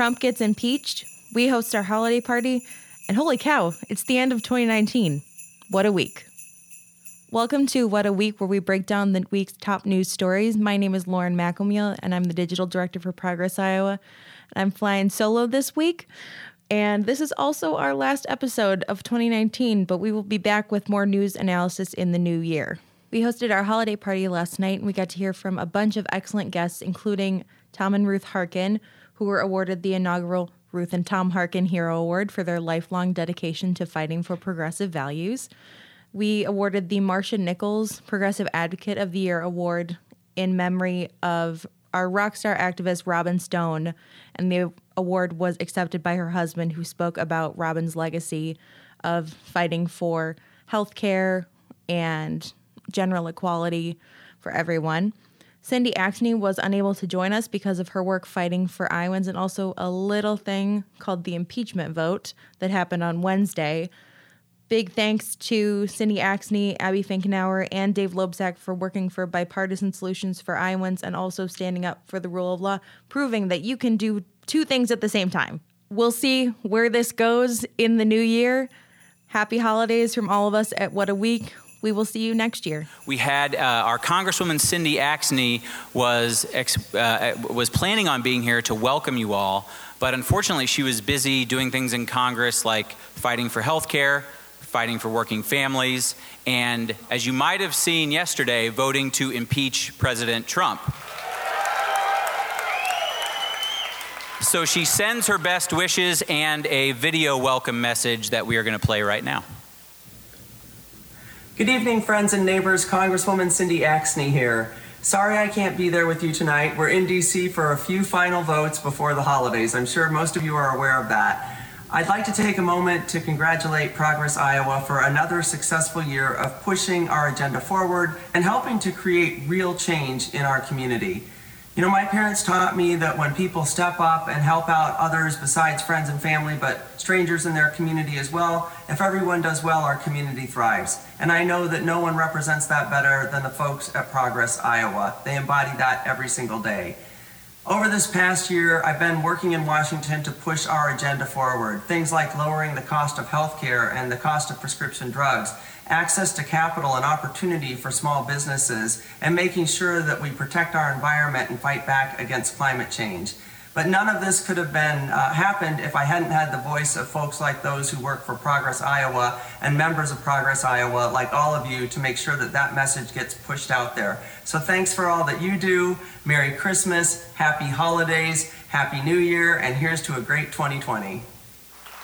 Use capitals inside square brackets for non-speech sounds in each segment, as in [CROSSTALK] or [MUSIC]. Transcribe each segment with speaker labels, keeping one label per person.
Speaker 1: Trump gets impeached, we host our holiday party, and holy cow, it's the end of 2019. What a week. Welcome to What a Week, where we break down the week's top news stories. My name is Lauren McElmeal, and I'm the digital director for Progress Iowa. And I'm flying solo this week. And this is also our last episode of 2019, but we will be back with more news analysis in the new year. We hosted our holiday party last night, and we got to hear from a bunch of excellent guests, including Tom and Ruth Harkin, who were awarded the inaugural Ruth and Tom Harkin Hero Award for their lifelong dedication to fighting for progressive values. We awarded the Marcia Nichols Progressive Advocate of the Year Award in memory of our rock star activist Robin Stone, and the award was accepted by her husband, who spoke about Robin's legacy of fighting for health care and general equality for everyone. Cindy Axne was unable to join us because of her work fighting for Iowans and also a little thing called the impeachment vote that happened on Wednesday. Big thanks to Cindy Axne, Abby Finkenauer, and Dave Loebsack for working for bipartisan solutions for Iowans and also standing up for the rule of law, proving that you can do two things at the same time. We'll see where this goes in the new year. Happy holidays from all of us at What a Week we will see you next year.
Speaker 2: We had uh, our Congresswoman Cindy Axne was ex- uh, was planning on being here to welcome you all, but unfortunately she was busy doing things in Congress like fighting for health care, fighting for working families, and as you might have seen yesterday, voting to impeach President Trump. So she sends her best wishes and a video welcome message that we are going to play right now.
Speaker 3: Good evening, friends and neighbors. Congresswoman Cindy Axne here. Sorry I can't be there with you tonight. We're in DC for a few final votes before the holidays. I'm sure most of you are aware of that. I'd like to take a moment to congratulate Progress Iowa for another successful year of pushing our agenda forward and helping to create real change in our community. You know, my parents taught me that when people step up and help out others besides friends and family, but strangers in their community as well, if everyone does well, our community thrives. And I know that no one represents that better than the folks at Progress Iowa. They embody that every single day. Over this past year, I've been working in Washington to push our agenda forward. Things like lowering the cost of health care and the cost of prescription drugs, access to capital and opportunity for small businesses, and making sure that we protect our environment and fight back against climate change. But none of this could have been uh, happened if I hadn't had the voice of folks like those who work for Progress Iowa and members of Progress Iowa, like all of you, to make sure that that message gets pushed out there. So thanks for all that you do. Merry Christmas, Happy Holidays, Happy New Year, and here's to a great 2020.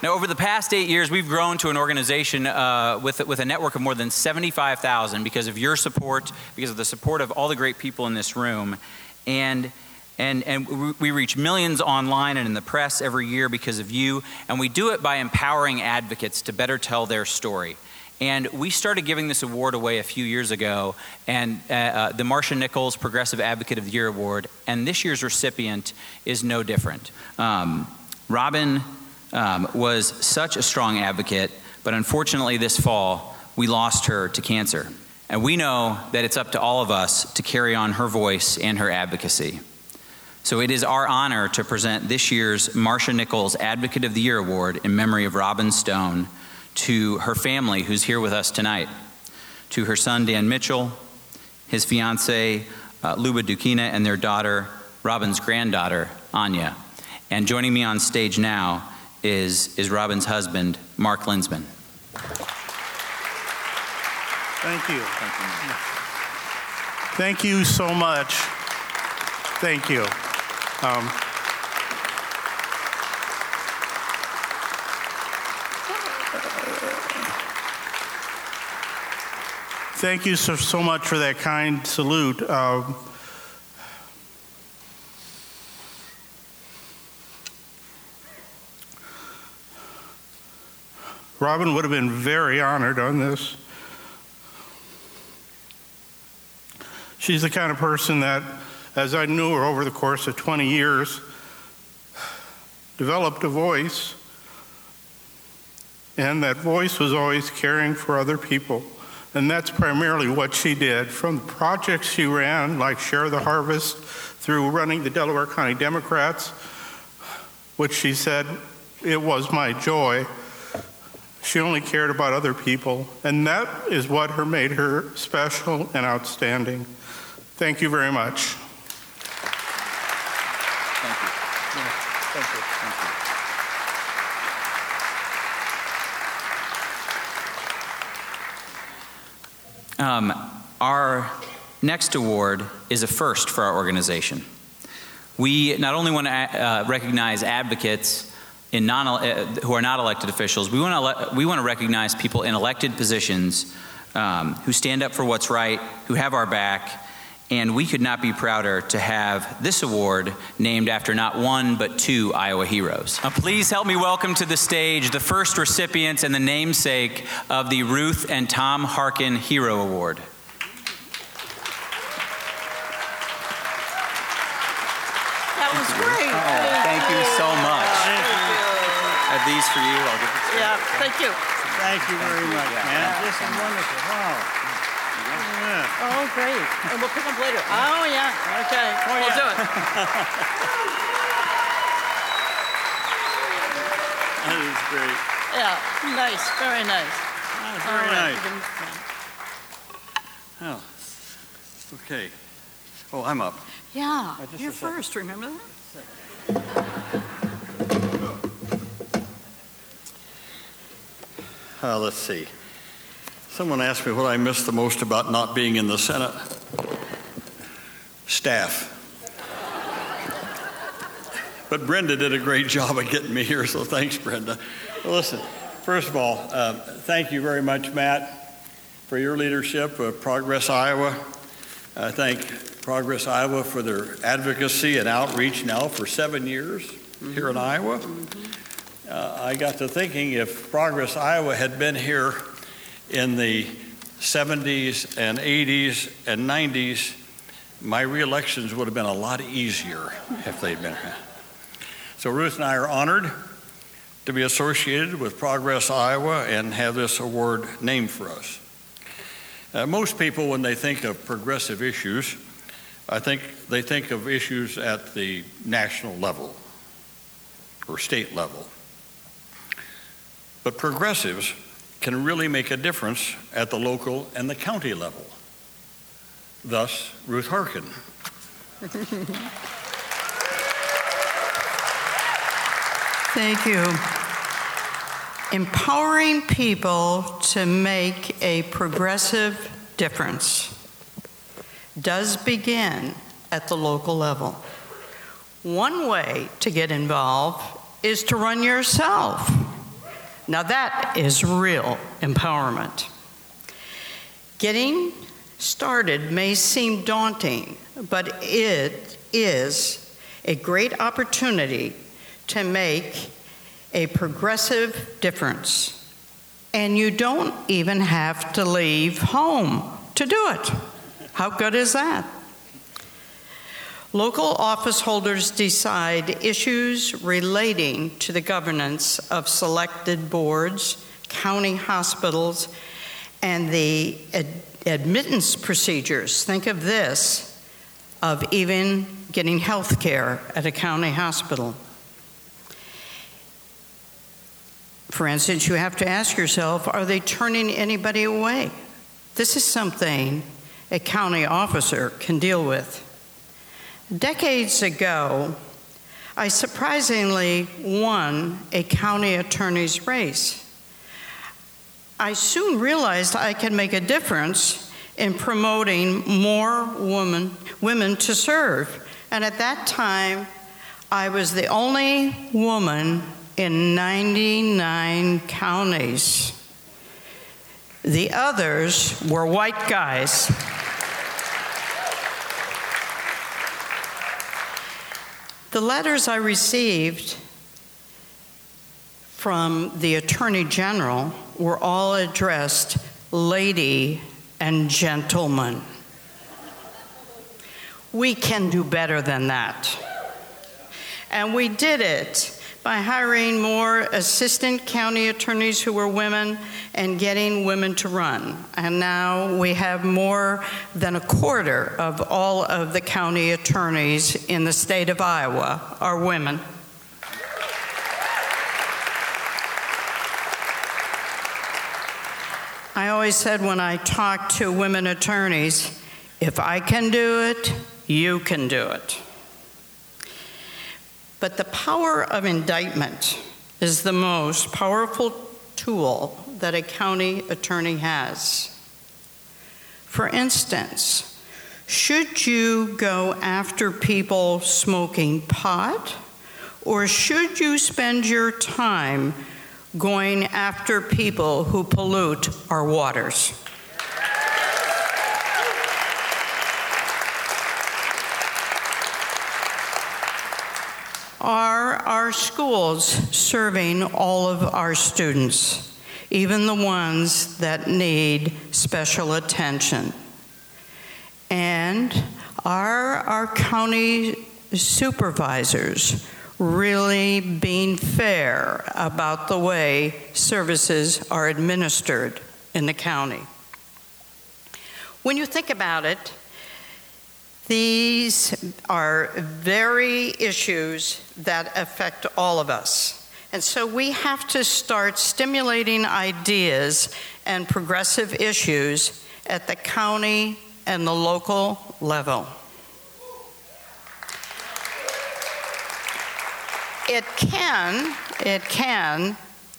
Speaker 2: Now, over the past eight years, we've grown to an organization uh, with, with a network of more than 75,000 because of your support, because of the support of all the great people in this room. And, and, and we reach millions online and in the press every year because of you. And we do it by empowering advocates to better tell their story. And we started giving this award away a few years ago, and uh, uh, the Marcia Nichols Progressive Advocate of the Year Award. And this year's recipient is no different. Um, Robin um, was such a strong advocate, but unfortunately, this fall, we lost her to cancer. And we know that it's up to all of us to carry on her voice and her advocacy. So it is our honor to present this year's Marcia Nichols Advocate of the Year Award in memory of Robin Stone to her family who's here with us tonight, to her son Dan Mitchell, his fiancee uh, Luba Dukina, and their daughter, Robin's granddaughter, Anya. And joining me on stage now is, is Robin's husband, Mark Linsman.
Speaker 4: Thank you. Thank you. So much. Thank you. Um, thank you so, so much for that kind salute. Um, Robin would have been very honored on this. She's the kind of person that, as I knew her over the course of 20 years, developed a voice, and that voice was always caring for other people. And that's primarily what she did. From the projects she ran, like Share the Harvest, through running the Delaware County Democrats, which she said it was my joy. She only cared about other people, and that is what her made her special and outstanding. Thank you very much.
Speaker 2: Thank you. Thank you. Thank you. Um, our next award is a first for our organization. We not only want to uh, recognize advocates in non, uh, who are not elected officials, we want to, ele- we want to recognize people in elected positions um, who stand up for what's right, who have our back, and we could not be prouder to have this award named after not one but two Iowa heroes. Now, please help me welcome to the stage the first recipients and the namesake of the Ruth and Tom Harkin Hero Award.
Speaker 5: That was great.
Speaker 2: Oh, thank you so much. I have these for you. I'll give it to you.
Speaker 5: Yeah, thank you.
Speaker 6: Thank you very much, man. This is wonderful. Wow. Yeah.
Speaker 5: Oh, great. And we'll pick them later. Oh, yeah. Okay. We'll do it. [LAUGHS]
Speaker 6: That is great.
Speaker 5: Yeah. Nice. Very nice.
Speaker 6: Ah,
Speaker 5: All
Speaker 6: very
Speaker 5: right.
Speaker 6: nice. Oh. Okay. Oh, I'm up.
Speaker 5: Yeah. You're first. Remember that?
Speaker 6: Uh, let's see. Someone asked me what I miss the most about not being in the Senate. Staff. But Brenda did a great job of getting me here, so thanks, Brenda. Well, listen, first of all, uh, thank you very much, Matt, for your leadership of Progress Iowa. I thank Progress Iowa for their advocacy and outreach now for seven years here in Iowa. Uh, I got to thinking if Progress Iowa had been here in the 70s and 80s and 90s, my reelections would have been a lot easier if they'd been here. So Ruth and I are honored to be associated with Progress Iowa and have this award named for us. Uh, most people, when they think of progressive issues, I think they think of issues at the national level or state level. But progressives can really make a difference at the local and the county level. Thus, Ruth Harkin.
Speaker 7: Thank you. Empowering people to make a progressive difference does begin at the local level. One way to get involved is to run yourself. Now, that is real empowerment. Getting started may seem daunting, but it is a great opportunity to make a progressive difference. And you don't even have to leave home to do it. How good is that? Local office holders decide issues relating to the governance of selected boards, county hospitals, and the ad- admittance procedures. Think of this of even getting health care at a county hospital. For instance, you have to ask yourself are they turning anybody away? This is something a county officer can deal with. Decades ago, I surprisingly won a county attorney's race. I soon realized I could make a difference in promoting more women, women to serve. And at that time, I was the only woman in 99 counties. The others were white guys. The letters I received from the Attorney General were all addressed lady and gentleman. We can do better than that. And we did it by hiring more assistant county attorneys who were women and getting women to run. And now we have more than a quarter of all of the county attorneys in the state of Iowa are women. I always said when I talked to women attorneys, if I can do it, you can do it. But the power of indictment is the most powerful tool that a county attorney has. For instance, should you go after people smoking pot, or should you spend your time going after people who pollute our waters? Are our schools serving all of our students, even the ones that need special attention? And are our county supervisors really being fair about the way services are administered in the county? When you think about it, these are very issues that affect all of us. And so we have to start stimulating ideas and progressive issues at the county and the local level. It can, it can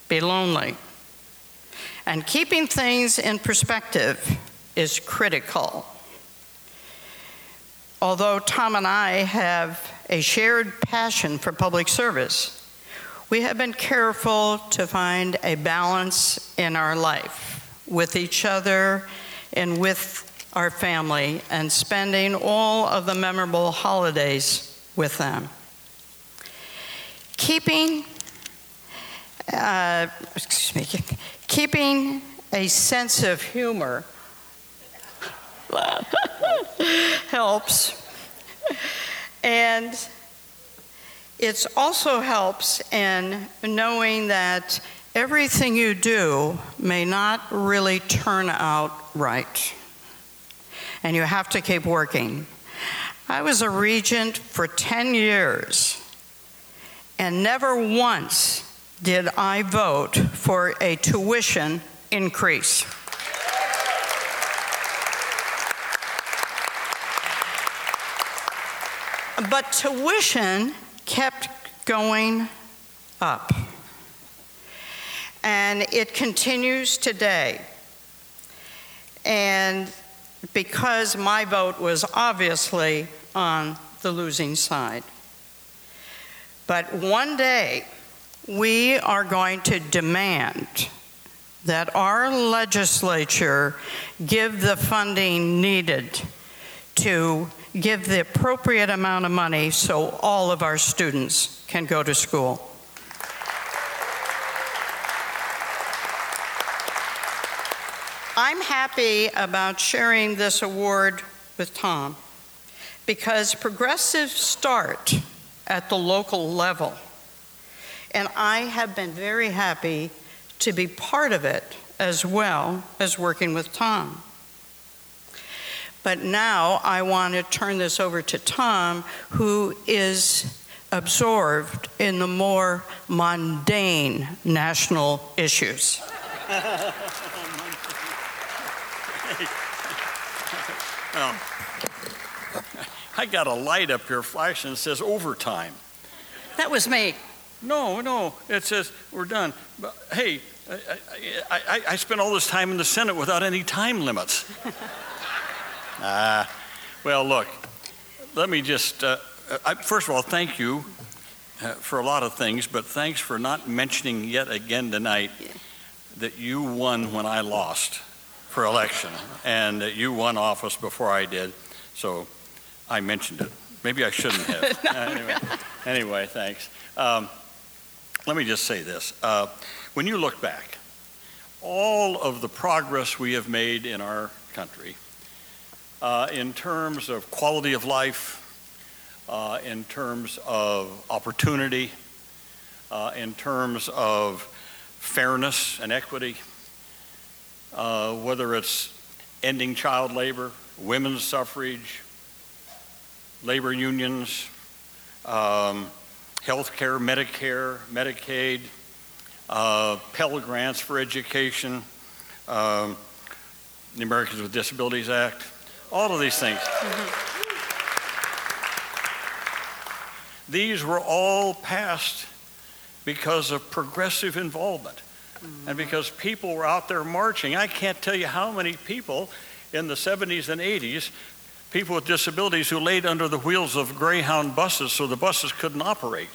Speaker 7: be lonely. And keeping things in perspective is critical. Although Tom and I have a shared passion for public service, we have been careful to find a balance in our life with each other and with our family and spending all of the memorable holidays with them. Keeping, uh, excuse me, [LAUGHS] keeping a sense of humor helps. And it also helps in knowing that everything you do may not really turn out right. And you have to keep working. I was a regent for 10 years, and never once did I vote for a tuition increase. But tuition kept going up. And it continues today. And because my vote was obviously on the losing side. But one day, we are going to demand that our legislature give the funding needed to give the appropriate amount of money so all of our students can go to school. I'm happy about sharing this award with Tom because progressives start at the local level. And I have been very happy to be part of it as well as working with Tom. But now I want to turn this over to Tom, who is absorbed in the more mundane national issues.
Speaker 6: well, I got a light up here flashing that says overtime.
Speaker 7: That was me.
Speaker 6: No, no, it says we're done. But hey, I, I, I, I spent all this time in the Senate without any time limits. Ah, uh, well, look, let me just, uh, I, first of all, thank you uh, for a lot of things, but thanks for not mentioning yet again tonight that you won when I lost for election and that you won office before I did. So I mentioned it. Maybe I shouldn't have. [LAUGHS] no, anyway, anyway, thanks. Um, let me just say this. Uh, when you look back, all of the progress we have made in our country uh, in terms of quality of life, uh, in terms of opportunity, uh, in terms of fairness and equity, uh, whether it's ending child labor, women's suffrage, labor unions, um, health care, Medicare, Medicaid, uh, Pell Grants for education, um, the Americans with Disabilities Act, all of these things. These were all passed because of progressive involvement and mm-hmm. because people were out there marching. I can't tell you how many people in the 70s and 80s, people with disabilities who laid under the wheels of Greyhound buses so the buses couldn't operate,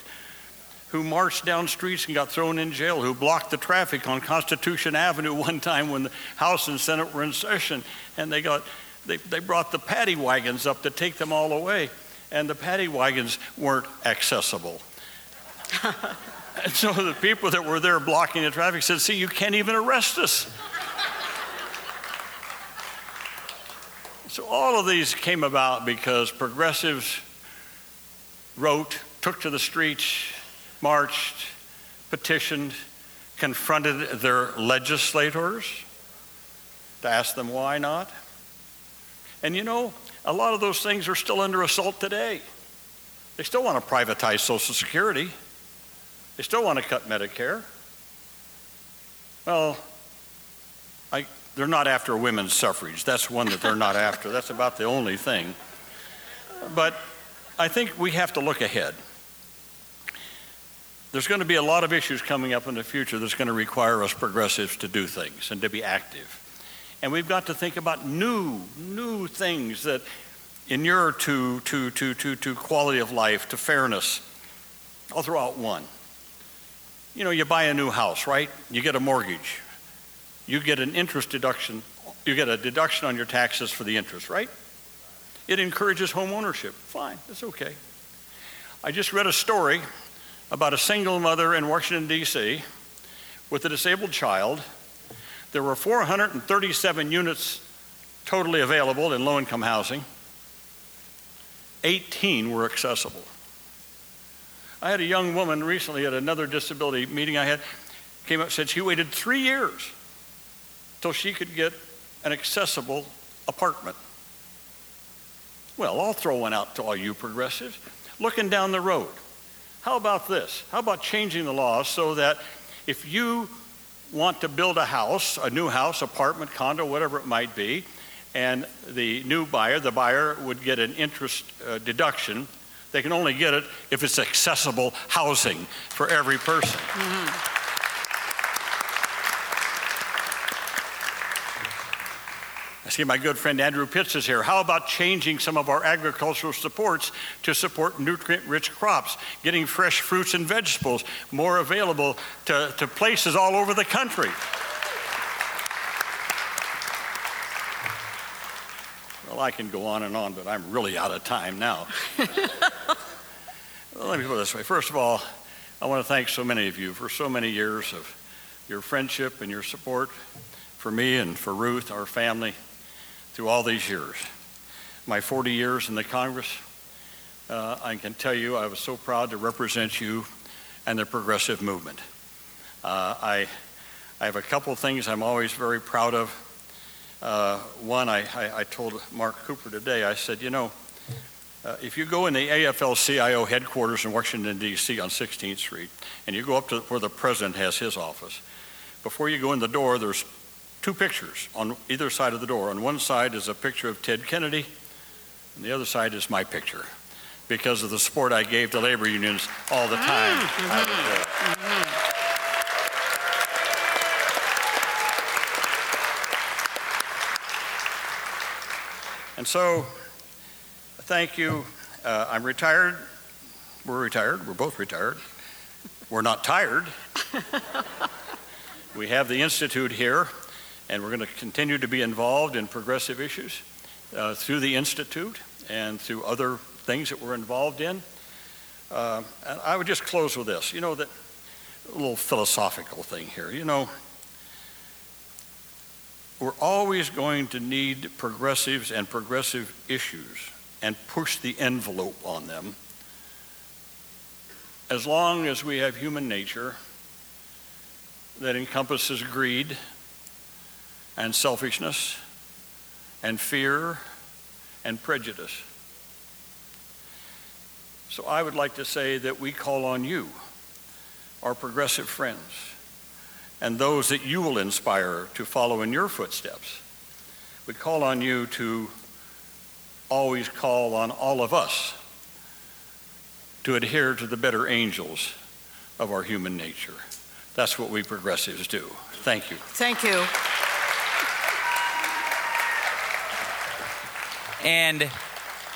Speaker 6: who marched down streets and got thrown in jail, who blocked the traffic on Constitution Avenue [LAUGHS] one time when the House and Senate were in session, and they got they, they brought the paddy wagons up to take them all away, and the paddy wagons weren't accessible. [LAUGHS] and so the people that were there blocking the traffic said, See, you can't even arrest us. so all of these came about because progressives wrote, took to the streets, marched, petitioned, confronted their legislators to ask them why not. And you know, a lot of those things are still under assault today. They still want to privatize Social Security. They still want to cut Medicare. Well, I, they're not after women's suffrage. That's one that they're not after. That's about the only thing. But I think we have to look ahead. There's going to be a lot of issues coming up in the future that's going to require us progressives to do things and to be active. And we've got to think about new, new things that inure to, to, to, to, to quality of life, to fairness. I'll throw out one. You know, you buy a new house, right? You get a mortgage. You get an interest deduction. You get a deduction on your taxes for the interest, right? It encourages home ownership. Fine, that's okay. I just read a story about a single mother in Washington, D.C. with a disabled child there were 437 units totally available in low income housing, 18 were accessible. I had a young woman recently at another disability meeting I had, came up and said she waited three years till she could get an accessible apartment. Well, I'll throw one out to all you progressives. Looking down the road, how about this? How about changing the laws so that if you want to build a house, a new house, apartment, condo, whatever it might be, and the new buyer, the buyer would get an interest uh, deduction. They can only get it if it's accessible housing for every person. Mm-hmm. See my good friend Andrew Pitts is here. How about changing some of our agricultural supports to support nutrient rich crops, getting fresh fruits and vegetables more available to, to places all over the country? Well, I can go on and on, but I'm really out of time now. [LAUGHS] well, let me put it this way. First of all, I want to thank so many of you for so many years of your friendship and your support for me and for Ruth, our family through all these years. My 40 years in the Congress, uh, I can tell you I was so proud to represent you and the progressive movement. Uh, I, I have a couple things I'm always very proud of. Uh, one, I, I, I, told Mark Cooper today, I said, you know, uh, if you go in the AFL CIO headquarters in Washington, D.C. on 16th Street, and you go up to where the president has his office, before you go in the door, there's two pictures on either side of the door. On one side is a picture of Ted Kennedy, and the other side is my picture because of the support I gave to labor unions all the time. Mm-hmm. Mm-hmm. And so, thank you. Uh, I'm retired. We're retired. We're both retired. We're not tired. [LAUGHS] we have the Institute here and we're going to continue to be involved in progressive issues uh, through the Institute and through other things that we're involved in. Uh, and I would just close with this. You know, that little philosophical thing here. You know, we're always going to need progressives and progressive issues and push the envelope on them as long as we have human nature that encompasses greed and selfishness and fear and prejudice. So I would like to say that we call on you, our progressive friends, and those that you will inspire to follow in your footsteps, we call on you to always call on all of us to adhere to the better angels of our human nature. That's what we progressives do. Thank you.
Speaker 7: Thank you.
Speaker 2: And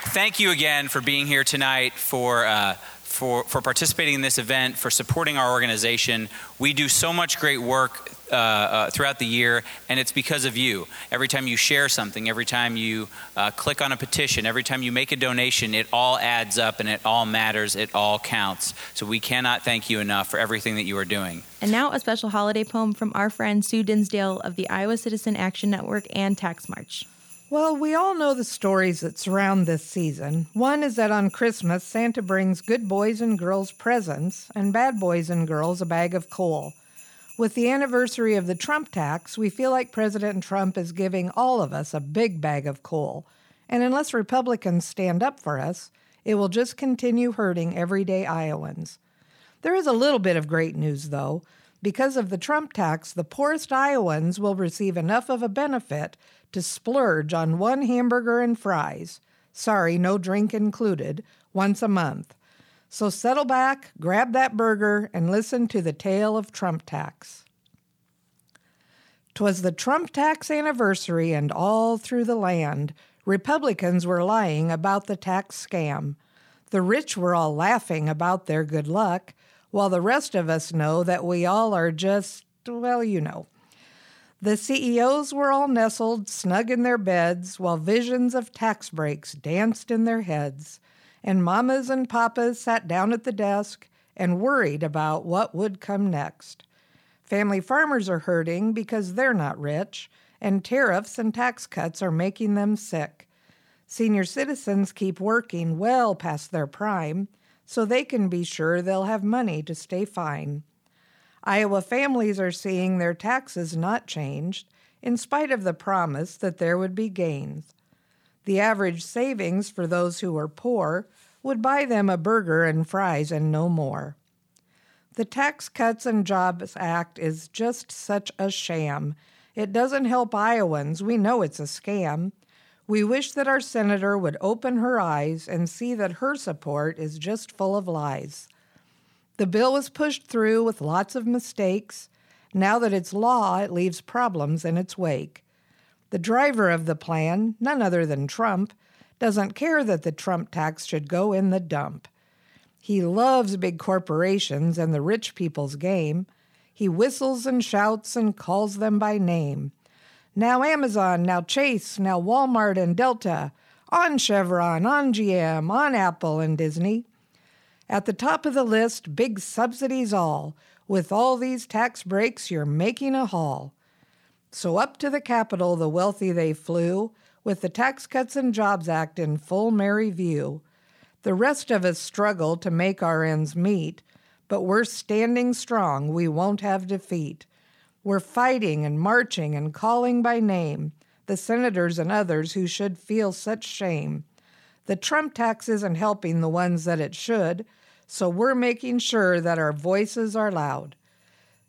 Speaker 2: thank you again for being here tonight, for, uh, for, for participating in this event, for supporting our organization. We do so much great work uh, uh, throughout the year, and it's because of you. Every time you share something, every time you uh, click on a petition, every time you make a donation, it all adds up and it all matters, it all counts. So we cannot thank you enough for everything that you are doing.
Speaker 1: And now a special holiday poem from our friend Sue Dinsdale of the Iowa Citizen Action Network and Tax March.
Speaker 8: Well, we all know the stories that surround this season. One is that on Christmas, Santa brings good boys and girls presents and bad boys and girls a bag of coal. With the anniversary of the Trump tax, we feel like President Trump is giving all of us a big bag of coal. And unless Republicans stand up for us, it will just continue hurting everyday Iowans. There is a little bit of great news, though. Because of the Trump tax, the poorest Iowans will receive enough of a benefit to splurge on one hamburger and fries. Sorry, no drink included, once a month. So settle back, grab that burger, and listen to the tale of Trump tax. 'Twas the Trump tax anniversary, and all through the land, Republicans were lying about the tax scam. The rich were all laughing about their good luck, while the rest of us know that we all are just, well, you know. The CEOs were all nestled snug in their beds, while visions of tax breaks danced in their heads, and mamas and papas sat down at the desk and worried about what would come next. Family farmers are hurting because they're not rich, and tariffs and tax cuts are making them sick. Senior citizens keep working well past their prime so they can be sure they'll have money to stay fine. Iowa families are seeing their taxes not changed in spite of the promise that there would be gains. The average savings for those who are poor would buy them a burger and fries and no more. The Tax Cuts and Jobs Act is just such a sham. It doesn't help Iowans. We know it's a scam. We wish that our senator would open her eyes and see that her support is just full of lies. The bill was pushed through with lots of mistakes. Now that it's law, it leaves problems in its wake. The driver of the plan, none other than Trump, doesn't care that the Trump tax should go in the dump. He loves big corporations and the rich people's game. He whistles and shouts and calls them by name. Now Amazon, now Chase, now Walmart and Delta, on Chevron, on GM, on Apple and Disney. At the top of the list, big subsidies all. With all these tax breaks, you're making a haul. So up to the Capitol the wealthy they flew, with the Tax Cuts and Jobs Act in full merry view. The rest of us struggle to make our ends meet, but we're standing strong, we won't have defeat. We're fighting and marching and calling by name the senators and others who should feel such shame. The Trump tax isn't helping the ones that it should, so we're making sure that our voices are loud.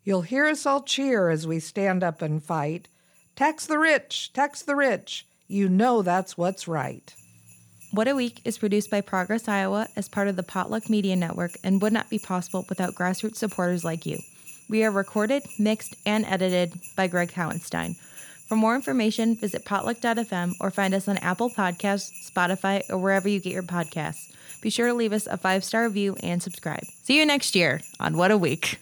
Speaker 8: You'll hear us all cheer as we stand up and fight. Tax the rich, tax the rich. You know that's what's right.
Speaker 1: What a Week is produced by Progress Iowa as part of the Potluck Media Network and would not be possible without grassroots supporters like you. We are recorded, mixed, and edited by Greg Howenstein. For more information, visit potluck.fm or find us on Apple Podcasts, Spotify, or wherever you get your podcasts. Be sure to leave us a five star review and subscribe. See you next year on What a Week.